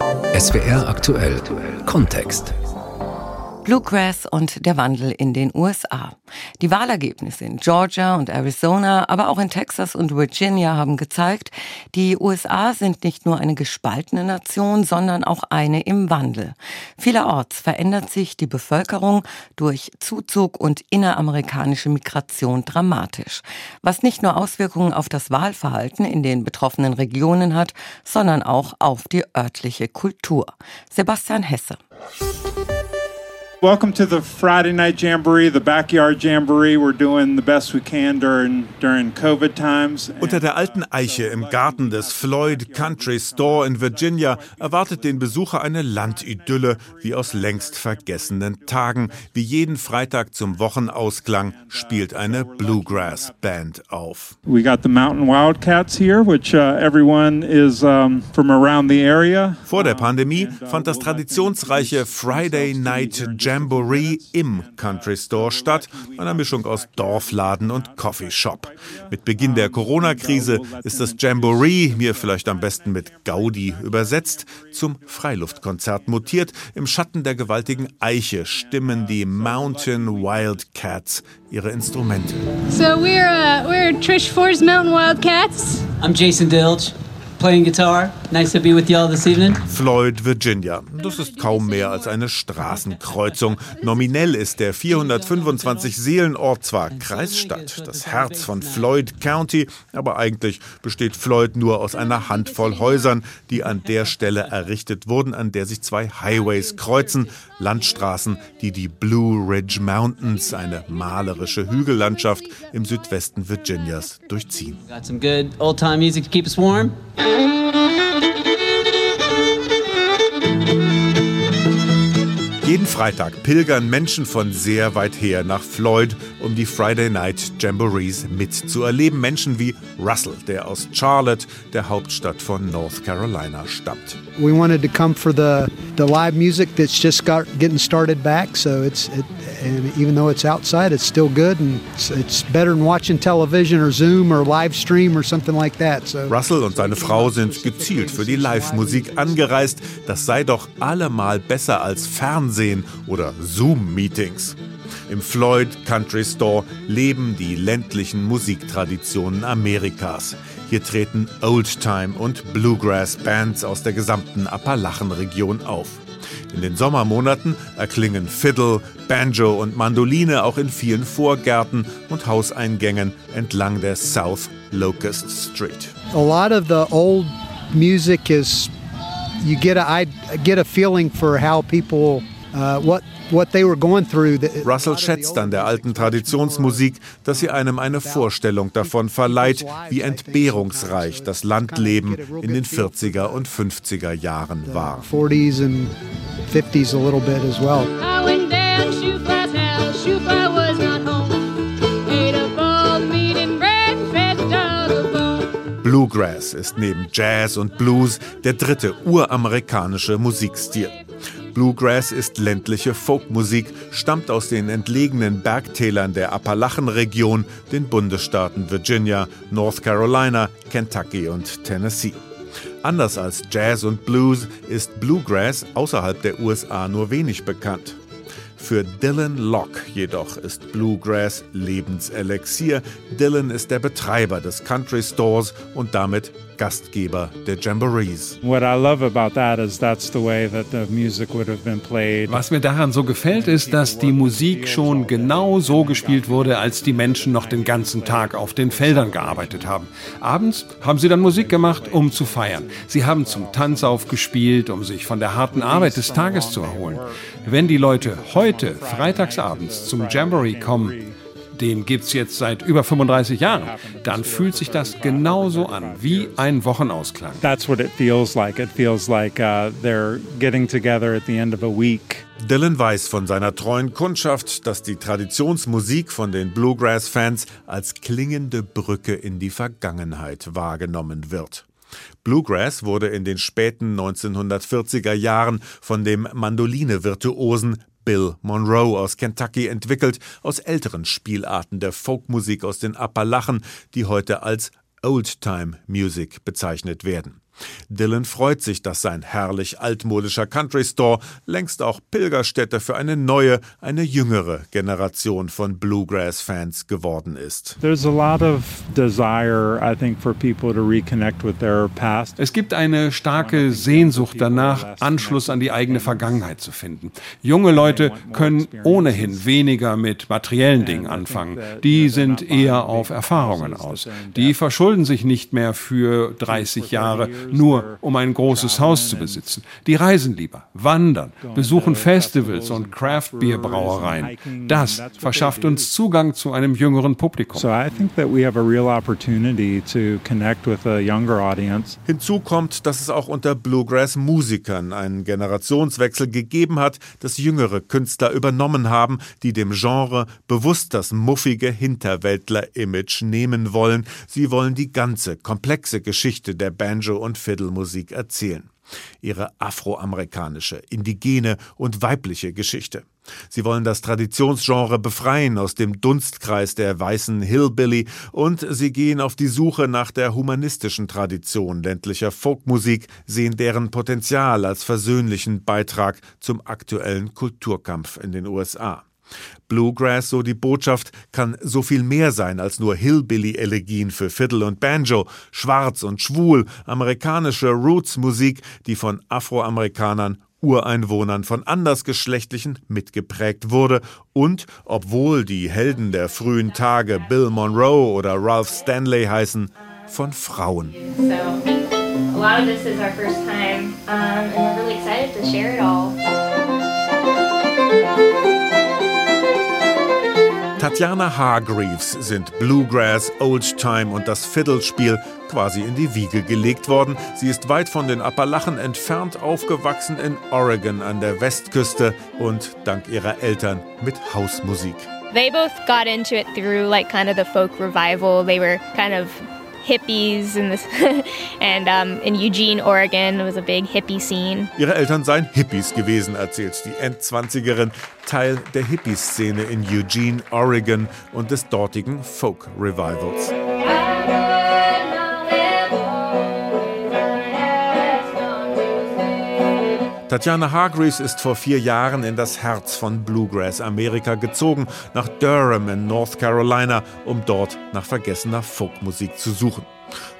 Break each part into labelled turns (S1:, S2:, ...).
S1: SWR aktuell Kontext.
S2: Bluegrass und der Wandel in den USA. Die Wahlergebnisse in Georgia und Arizona, aber auch in Texas und Virginia haben gezeigt, die USA sind nicht nur eine gespaltene Nation, sondern auch eine im Wandel. Vielerorts verändert sich die Bevölkerung durch Zuzug und inneramerikanische Migration dramatisch, was nicht nur Auswirkungen auf das Wahlverhalten in den betroffenen Regionen hat, sondern auch auf die örtliche Kultur. Sebastian Hesse.
S3: Welcome to the Friday Night Jamboree, the backyard jamboree. We're doing the best we can during during COVID times.
S4: Unter der alten Eiche im Garten des Floyd Country Store in Virginia erwartet den Besucher eine Landidylle wie aus längst vergessenen Tagen. Wie jeden Freitag zum Wochenausklang spielt eine Bluegrass Band auf.
S3: We got the Mountain Wildcats here, which uh, everyone is um, from around the area.
S4: Vor der Pandemie fand das traditionsreiche Friday Night Jamboree Jamboree im Country Store statt, einer Mischung aus Dorfladen und Coffeeshop. Mit Beginn der Corona-Krise ist das Jamboree, mir vielleicht am besten mit Gaudi übersetzt, zum Freiluftkonzert mutiert. Im Schatten der gewaltigen Eiche stimmen die Mountain Wildcats ihre Instrumente.
S5: So we're, uh, we're Trish Ford's Mountain Wildcats.
S6: I'm Jason Dilge playing guitar. Nice to be with y'all this evening.
S4: Floyd, Virginia. Das ist kaum mehr als eine Straßenkreuzung. Nominell ist der 425 Seelenort zwar Kreisstadt, das Herz von Floyd County, aber eigentlich besteht Floyd nur aus einer Handvoll Häusern, die an der Stelle errichtet wurden, an der sich zwei Highways kreuzen, Landstraßen, die die Blue Ridge Mountains, eine malerische Hügellandschaft im Südwesten Virginias, durchziehen.
S6: Got some good old-time music to keep us warm.
S4: Jeden Freitag pilgern Menschen von sehr weit her nach Floyd, um die Friday Night Jamborees mitzuerleben. Menschen wie Russell, der aus Charlotte, der Hauptstadt von North Carolina, stammt.
S7: We wanted to come for the the live music that's just got getting started back. So it's it, and even though it's outside, it's still good and it's, it's better than watching television or Zoom or live stream or something like that. So
S4: Russell und seine Frau sind gezielt für die Live-Musik angereist. Das sei doch allemal besser als Fernsehen oder Zoom-Meetings. Im Floyd Country Store leben die ländlichen Musiktraditionen Amerikas. Hier treten Oldtime und Bluegrass Bands aus der gesamten Appalachenregion auf. In den Sommermonaten erklingen Fiddle, Banjo und Mandoline auch in vielen Vorgärten und Hauseingängen entlang der South Locust Street.
S7: a lot of the old music is you get a I get a feeling for how people what what they were going through. The-
S4: Russell schätzt an der alten Traditionsmusik, dass sie einem eine Vorstellung davon verleiht, wie entbehrungsreich das Landleben in den 40er und 50er Jahren war.
S7: 40s and 50s a little bit as well.
S5: I went down Shoefly's house. Shoefly was not home. Ate up all the meat and bread and fed the dog a bone.
S4: Bluegrass ist neben Jazz und Blues der dritte uramerikanische Musikstil. Bluegrass ist ländliche Folkmusik, stammt aus den entlegenen Bergtälern der Appalachenregion, den Bundesstaaten Virginia, North Carolina, Kentucky und Tennessee. Anders als Jazz und Blues ist Bluegrass außerhalb der USA nur wenig bekannt. Für Dylan Locke jedoch ist Bluegrass Lebenselixier. Dylan ist der Betreiber des Country Stores und damit Gastgeber der Jamborees.
S3: What I love about that is that's the way that the music would have been played.
S8: Was mir daran so gefällt, ist, dass die Musik schon genau so gespielt wurde, als die Menschen noch den ganzen Tag auf den Feldern gearbeitet haben. Abends haben sie dann Musik gemacht, um zu feiern. Sie haben zum Tanz aufgespielt, um sich von der harten Arbeit des Tages zu erholen. Wenn die Leute heute, freitagsabends, zum Jamboree kommen, den gibt's jetzt seit über 35 Jahren, dann fühlt sich das genauso an wie ein Wochenausklang.
S3: That's what it feels like. It feels like uh, they're getting together at the end of a week.
S4: Dylan weiß von seiner treuen Kundschaft, dass die Traditionsmusik von den Bluegrass-Fans als klingende Brücke in die Vergangenheit wahrgenommen wird. Bluegrass wurde in den späten 1940er Jahren von dem Mandoline-Virtuosen Bill Monroe aus Kentucky entwickelt, aus älteren Spielarten der Folkmusik aus den Appalachen, die heute als Old-Time Music bezeichnet werden. Dylan freut sich, dass sein herrlich altmodischer Country Store längst auch Pilgerstätte für eine neue, eine jüngere Generation von Bluegrass-Fans geworden ist.
S3: There's a lot of desire, I think, for people to reconnect with their past.
S8: Es gibt eine starke Sehnsucht danach, Anschluss an die eigene Vergangenheit zu finden. Junge Leute können ohnehin weniger mit materiellen Dingen anfangen. Die sind eher auf Erfahrungen aus. Die verschulden sich nicht mehr für 30 Jahre, nur um ein großes Haus zu besitzen. Die reisen lieber, wandern, besuchen Festivals und Craft-Bier-Brauereien. Das verschafft uns Zugang zu einem jüngeren Publikum.
S3: So I think that we have a real opportunity to connect with a younger audience.
S4: Hinzu kommt, dass es auch unter Bluegrass-Musikern einen Generationswechsel gegeben hat, dass jüngere Künstler übernommen haben, die dem Genre bewusst das muffige Hinterwäldler-Image nehmen wollen. Sie wollen die ganze komplexe Geschichte der Banjo- und Fiddle-Musik erzählen. Ihre afroamerikanische, indigene und weibliche Geschichte. Sie wollen das Traditionsgenre befreien aus dem Dunstkreis der weißen Hillbilly und sie gehen auf die Suche nach der humanistischen Tradition ländlicher Folkmusik, sehen deren Potenzial als versöhnlichen Beitrag zum aktuellen Kulturkampf in den USA. Bluegrass, so die Botschaft, kann so viel mehr sein als nur Hillbilly-Elegien für Fiddle und Banjo, schwarz und schwul, amerikanische Roots-Musik, die von Afroamerikanern Ureinwohnern von Andersgeschlechtlichen mitgeprägt wurde. Und, obwohl die Helden der frühen Tage Bill Monroe oder Ralph Stanley heißen, von Frauen.
S9: So
S4: Tatjana Hargreaves sind Bluegrass, Oldtime und das Fiddlespiel quasi in die Wiege gelegt worden. Sie ist weit von den Appalachen entfernt aufgewachsen in Oregon an der Westküste und dank ihrer Eltern mit Hausmusik.
S9: They both got into it through like kind of the folk revival. They were kind of hippies in this, and um, in Eugene, Oregon, it was a big hippie scene.
S4: Ihre Eltern seien Hippies gewesen, erzählt die Endzwanzigerin, Teil der Hippie-Szene in Eugene, Oregon und des dortigen Folk-Revivals. Tatjana Hargreaves ist vor vier Jahren in das Herz von Bluegrass Amerika gezogen, nach Durham in North Carolina, um dort nach vergessener Folkmusik zu suchen.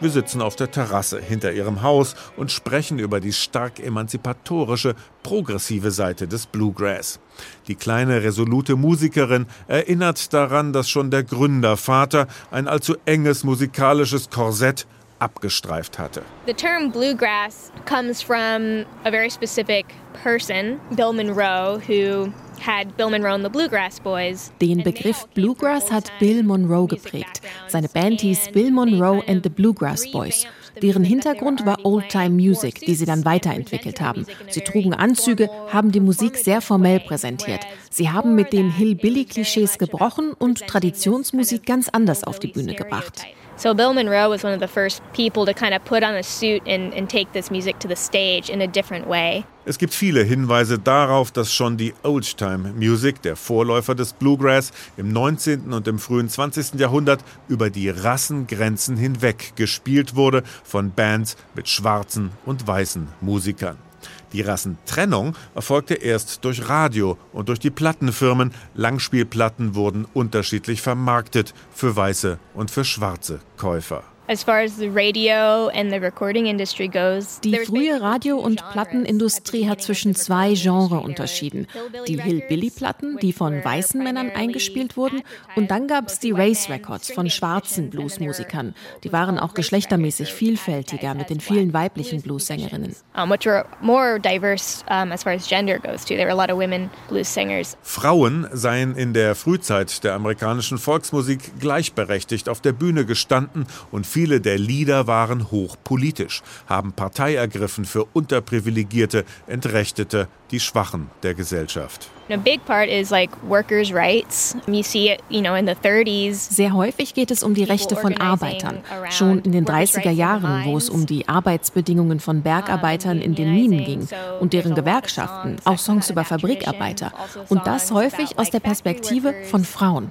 S4: Wir sitzen auf der Terrasse hinter ihrem Haus und sprechen über die stark emanzipatorische, progressive Seite des Bluegrass. Die kleine, resolute Musikerin erinnert daran, dass schon der Gründervater ein allzu enges musikalisches Korsett abgestreift hatte.
S9: The term bluegrass comes from a very specific person, Bill Monroe, who had Bill Monroe and the Bluegrass Boys.
S10: Den Begriff Bluegrass hat Bill Monroe geprägt. Seine Band hieß Bill Monroe and the Bluegrass Boys. Deren Hintergrund war Old-Time Music, die sie dann weiterentwickelt haben. Sie trugen Anzüge, haben die Musik sehr formell präsentiert. Sie haben mit den Hillbilly-Klischees gebrochen und Traditionsmusik ganz anders auf die Bühne gebracht.
S9: So Bill Monroe was one of the first people to kind of put on a suit and, and take this music to the stage in a different way.
S4: Es gibt viele Hinweise darauf, dass schon die Oldtime Music, der Vorläufer des Bluegrass, im 19. und im frühen 20. Jahrhundert über die Rassengrenzen hinweg gespielt wurde von Bands mit schwarzen und weißen Musikern. Die Rassentrennung erfolgte erst durch Radio und durch die Plattenfirmen. Langspielplatten wurden unterschiedlich vermarktet für weiße und für schwarze Käufer.
S9: As far as the radio and the recording industry goes,
S10: Die frühe Radio- und Plattenindustrie hat zwischen zwei Genres unterschieden. Die Hillbilly-Platten, die von weißen Männern eingespielt wurden, und dann gab es die Race Records von schwarzen Bluesmusikern. Die waren auch geschlechtermäßig vielfältiger mit den vielen weiblichen Bluessängerinnen.
S9: which were more diverse as far as gender goes too. There were a lot of women blues singers.
S4: Frauen seien in der Frühzeit der amerikanischen Volksmusik gleichberechtigt auf der Bühne gestanden und viele der Lieder waren hochpolitisch, haben Partei ergriffen für Unterprivilegierte, Entrechtete, die Schwachen der Gesellschaft.
S9: And a big part is like workers' rights. You see it, you know, in the 30s.
S10: Sehr häufig geht es um die Rechte von Arbeitern. Schon in den 30er Jahren, wo es um die Arbeitsbedingungen von Bergarbeitern in den Minen ging und deren Gewerkschaften, auch Songs über Fabrikarbeiter. Und das häufig aus der Perspektive von Frauen.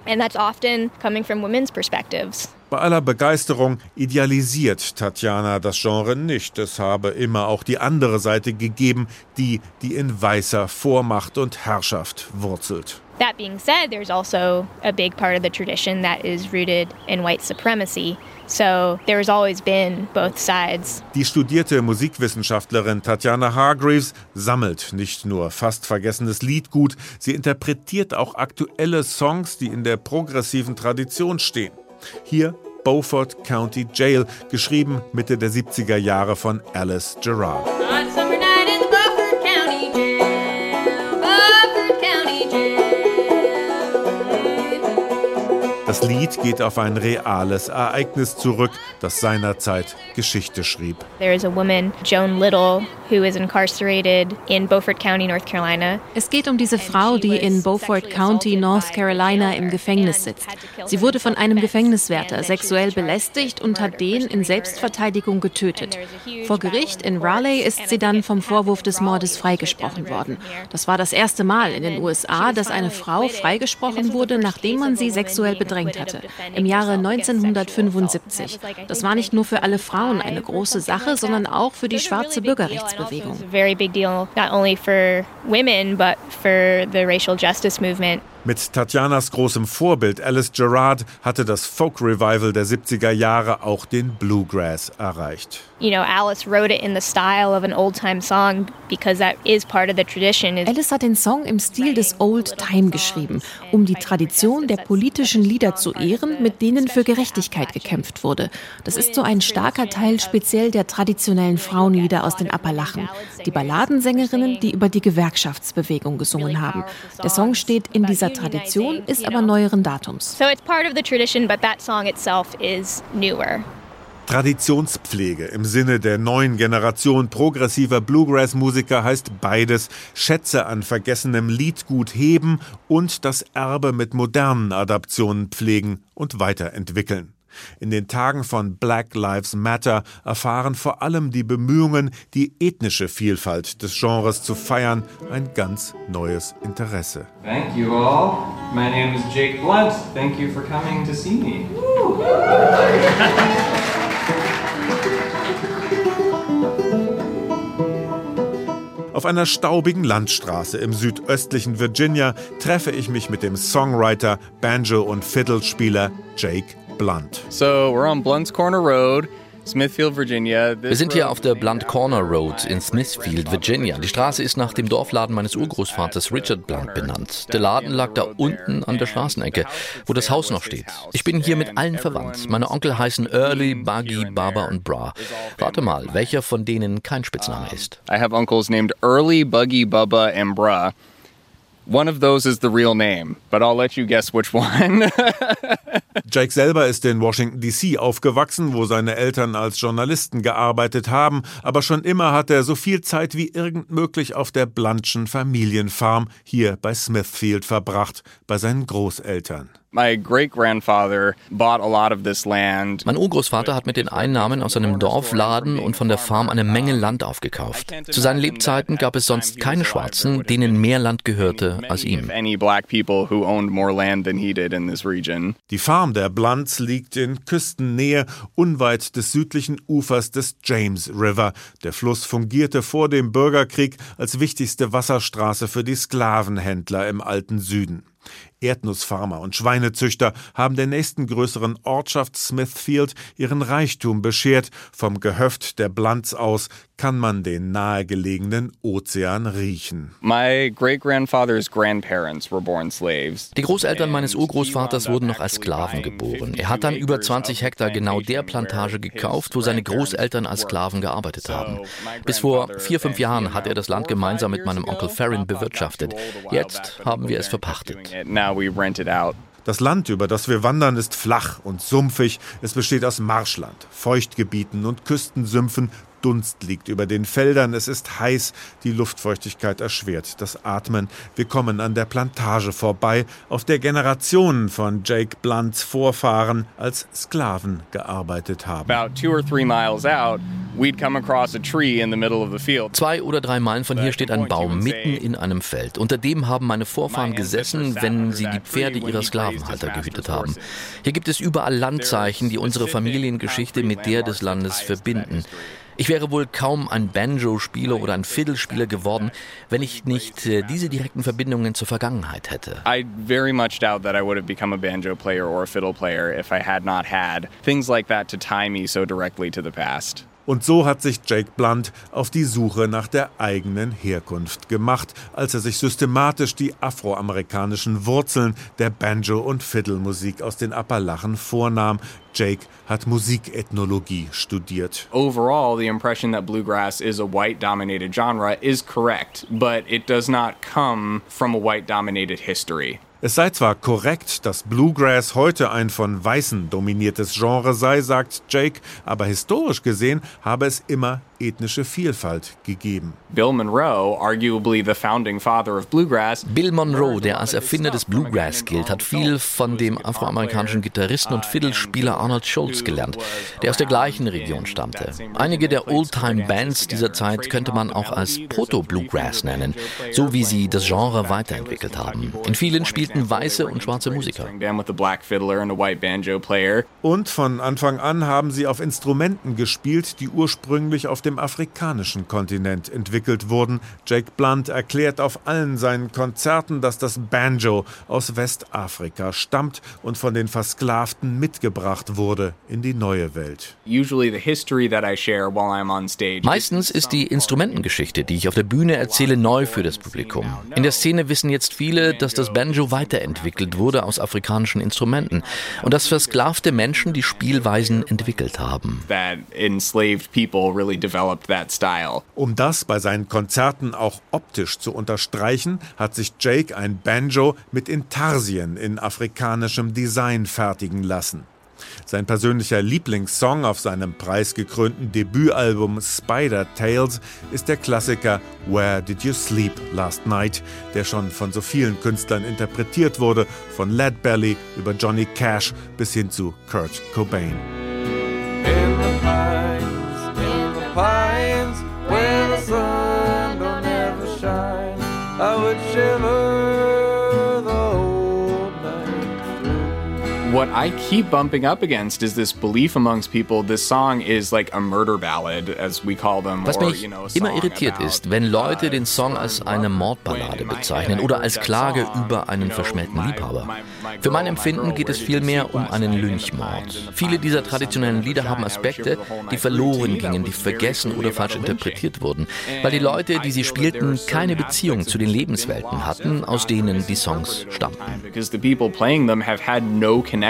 S4: Bei aller Begeisterung idealisiert Tatjana das Genre nicht. Es habe immer auch die andere Seite gegeben, die, die in weißer Vormacht und Herrschaft wurzelt.
S9: That being said, there's also a big part of the tradition that is rooted in white supremacy. So there's always been both sides.
S4: Die studierte Musikwissenschaftlerin Tatjana Hargreaves sammelt nicht nur fast vergessenes Liedgut, sie interpretiert auch aktuelle Songs, die in der progressiven Tradition stehen. Hier Beaufort County Jail, geschrieben Mitte der 70er Jahre von Alice Gerard. Das Lied geht auf ein reales Ereignis zurück, das seinerzeit Geschichte schrieb.
S9: There is a woman, Joan Little, who is incarcerated in Beaufort County, North Carolina.
S10: Es geht um diese Frau, die in Beaufort County, North Carolina im Gefängnis sitzt. Sie wurde von einem Gefängniswärter sexuell belästigt und hat den in Selbstverteidigung getötet. Vor Gericht in Raleigh ist sie dann vom Vorwurf des Mordes freigesprochen worden. Das war das erste Mal in den USA, dass eine Frau freigesprochen wurde, nachdem man sie sexuell bedrängt hatte. Im Jahre 1975. Das war nicht nur für alle Frauen eine große Sache, sondern auch für die schwarze Bürgerrechtsbewegung.
S4: Mit Tatjanas großem Vorbild Alice Gerard hatte das Folk-Revival der 70er Jahre auch den Bluegrass erreicht.
S9: You know, Alice wrote it in the style of an old time song because that is part of the tradition.
S10: Alice hat den Song im Stil des Old Time geschrieben, um die Tradition der politischen Lieder zu ehren, mit denen für Gerechtigkeit gekämpft wurde. Das ist so ein starker Teil speziell der traditionellen Frauenlieder aus den Appalachen. Die Balladensängerinnen, die über die Gewerkschaftsbewegung gesungen haben. Der Song steht in dieser Tradition, ist aber neueren Datums.
S9: so it's part of the tradition, but that song itself is newer.
S4: Traditionspflege im Sinne der neuen Generation progressiver Bluegrass-Musiker heißt beides: Schätze an vergessenem Liedgut heben und das Erbe mit modernen Adaptionen pflegen und weiterentwickeln. In den Tagen von Black Lives Matter erfahren vor allem die Bemühungen, die ethnische Vielfalt des Genres zu feiern, ein ganz neues Interesse.
S11: Thank you all. My name is Jake Blunt. Thank you for coming to see me.
S4: Auf einer staubigen Landstraße im südöstlichen Virginia treffe ich mich mit dem Songwriter, Banjo- und Fiddlespieler Jake Blunt.
S12: So we're on Blunt's Corner Road, Smithfield, Virginia.
S13: Wir sind hier auf der Blunt Corner Road in Smithfield, Virginia. Die Straße ist nach dem Dorfladen meines Urgroßvaters Richard Blunt benannt. Der Laden lag da unten an der Straßenecke, wo das Haus noch steht. Ich bin hier mit allen verwandt. Meine Onkel heißen Early, Buggy, Baba und Bra. Rate mal, welcher von denen kein Spitzname ist.
S12: I have uncles named Early, Buggy, Bubba, and Bra. One of those is the real name, but I'll let you guess which one.
S4: Jake selber ist in Washington DC aufgewachsen, wo seine Eltern als Journalisten gearbeitet haben, aber schon immer hat er so viel Zeit wie irgend möglich auf der Bluntschen Familienfarm hier bei Smithfield verbracht, bei seinen Großeltern.
S12: My great grandfather bought a lot of this land.
S13: Mein Urgroßvater hat mit den Einnahmen aus seinem Dorfladen und von der Farm eine Menge Land aufgekauft. Zu seinen Lebzeiten gab es sonst keine Schwarzen, denen mehr Land gehörte als ihm.
S12: Any black people who owned more land than he did in this region.
S4: Die Farm der Blunts liegt in Küstennähe, unweit des südlichen Ufers des James River. Der Fluss fungierte vor dem Bürgerkrieg als wichtigste Wasserstraße für die Sklavenhändler im alten Süden. Erdnussfarmer und Schweinezüchter haben der nächsten größeren Ortschaft Smithfield ihren Reichtum beschert. Vom Gehöft der Blunts aus kann man den nahegelegenen Ozean riechen.
S12: My great grandfather's grandparents were born slaves.
S13: Die Großeltern meines Urgroßvaters wurden noch als Sklaven geboren. Er hat dann über 20 Hektar genau der Plantage gekauft, wo seine Großeltern als Sklaven gearbeitet haben. Bis vor vier, fünf Jahren hat er das Land gemeinsam mit meinem Onkel Farron bewirtschaftet. Jetzt haben wir es verpachtet.
S12: Now
S4: Das Land, über das wir wandern, ist flach und sumpfig. Es besteht aus Marschland, Feuchtgebieten und Küstensümpfen, Dunst liegt über den Feldern, es ist heiß, die Luftfeuchtigkeit erschwert das Atmen. Wir kommen an der Plantage vorbei, auf der Generationen von Jake Blunts Vorfahren als Sklaven gearbeitet haben.
S13: Zwei oder drei Meilen von hier steht ein Baum mitten in einem Feld. Unter dem haben meine Vorfahren gesessen, wenn sie die Pferde ihrer Sklavenhalter gehütet haben. Hier gibt es überall Landzeichen, die unsere Familiengeschichte mit der des Landes verbinden. Ich wäre wohl kaum ein Banjo-Spieler oder ein Fiddle-Spieler geworden, wenn ich nicht äh, diese direkten Verbindungen zur Vergangenheit hätte.
S12: I very much doubt that I would have become a banjo player or a fiddle player if I had not had things like that to tie me so directly to the past.
S4: Und so hat sich Jake Blunt auf die Suche nach der eigenen Herkunft gemacht, als er sich systematisch die afroamerikanischen Wurzeln der Banjo- und Fiddle-Musik aus den Appalachen vornahm. Jake hat Musikethnologie studiert.
S12: Overall, the impression that bluegrass is a white dominated genre is correct, but it does not come from a white dominated history.
S4: Es sei zwar korrekt, dass Bluegrass heute ein von Weißen dominiertes Genre sei, sagt Jake, aber historisch gesehen habe es immer ethnische Vielfalt gegeben.
S12: Bill Monroe, arguably the founding father of bluegrass,
S13: Bill Monroe, der als Erfinder des Bluegrass gilt, hat viel von dem afroamerikanischen Gitarristen und Fiddlespieler Arnold Schultz gelernt, der aus der gleichen Region stammte. Einige der Oldtime-Bands dieser Zeit könnte man auch als Proto-Bluegrass nennen, so wie sie das Genre weiterentwickelt haben. In vielen spielten weiße und schwarze Musiker.
S4: Und von Anfang an haben sie auf Instrumenten gespielt, die ursprünglich auf dem afrikanischen Kontinent entwickelt wurden. Jake Blunt erklärt auf allen seinen Konzerten, dass das Banjo aus Westafrika stammt und von den Versklavten mitgebracht wurde in die neue Welt.
S13: Meistens ist die Instrumentengeschichte, die ich auf der Bühne erzähle, neu für das Publikum. In der Szene wissen jetzt viele, dass das Banjo weiterentwickelt wurde aus afrikanischen Instrumenten und dass versklavte Menschen die Spielweisen entwickelt haben.
S4: Um das bei seinen Konzerten auch optisch zu unterstreichen, hat sich Jake ein Banjo mit Intarsien in afrikanischem Design fertigen lassen. Sein persönlicher Lieblingssong auf seinem preisgekrönten Debütalbum Spider Tales ist der Klassiker Where Did You Sleep Last Night, der schon von so vielen Künstlern interpretiert wurde, von Led Belly über Johnny Cash bis hin zu Kurt Cobain.
S12: What I keep bumping up against is this belief amongst people this song is like a murder ballad, as we call them.
S13: Was mich immer irritiert ist, wenn Leute den Song als eine Mordballade bezeichnen oder als Klage über einen verschmähten Liebhaber. Für mein Empfinden geht es vielmehr um einen Lynchmord. Viele dieser traditionellen Lieder haben Aspekte, die verloren gingen, die vergessen oder falsch interpretiert wurden, weil die Leute, die sie spielten, keine Beziehung zu den Lebenswelten hatten, aus denen die Songs stammten.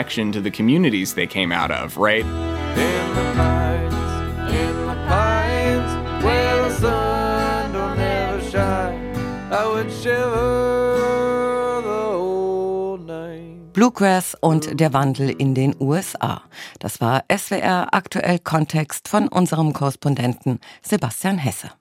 S12: Connection to the communities they came out of, right?
S14: In the pines, in the pines, where the sun don't ever shine, I would shiver the whole night.
S2: Bluegrass und der Wandel in den USA. Das war SWR aktuell Kontext von unserem Korrespondenten Sebastian Hesse.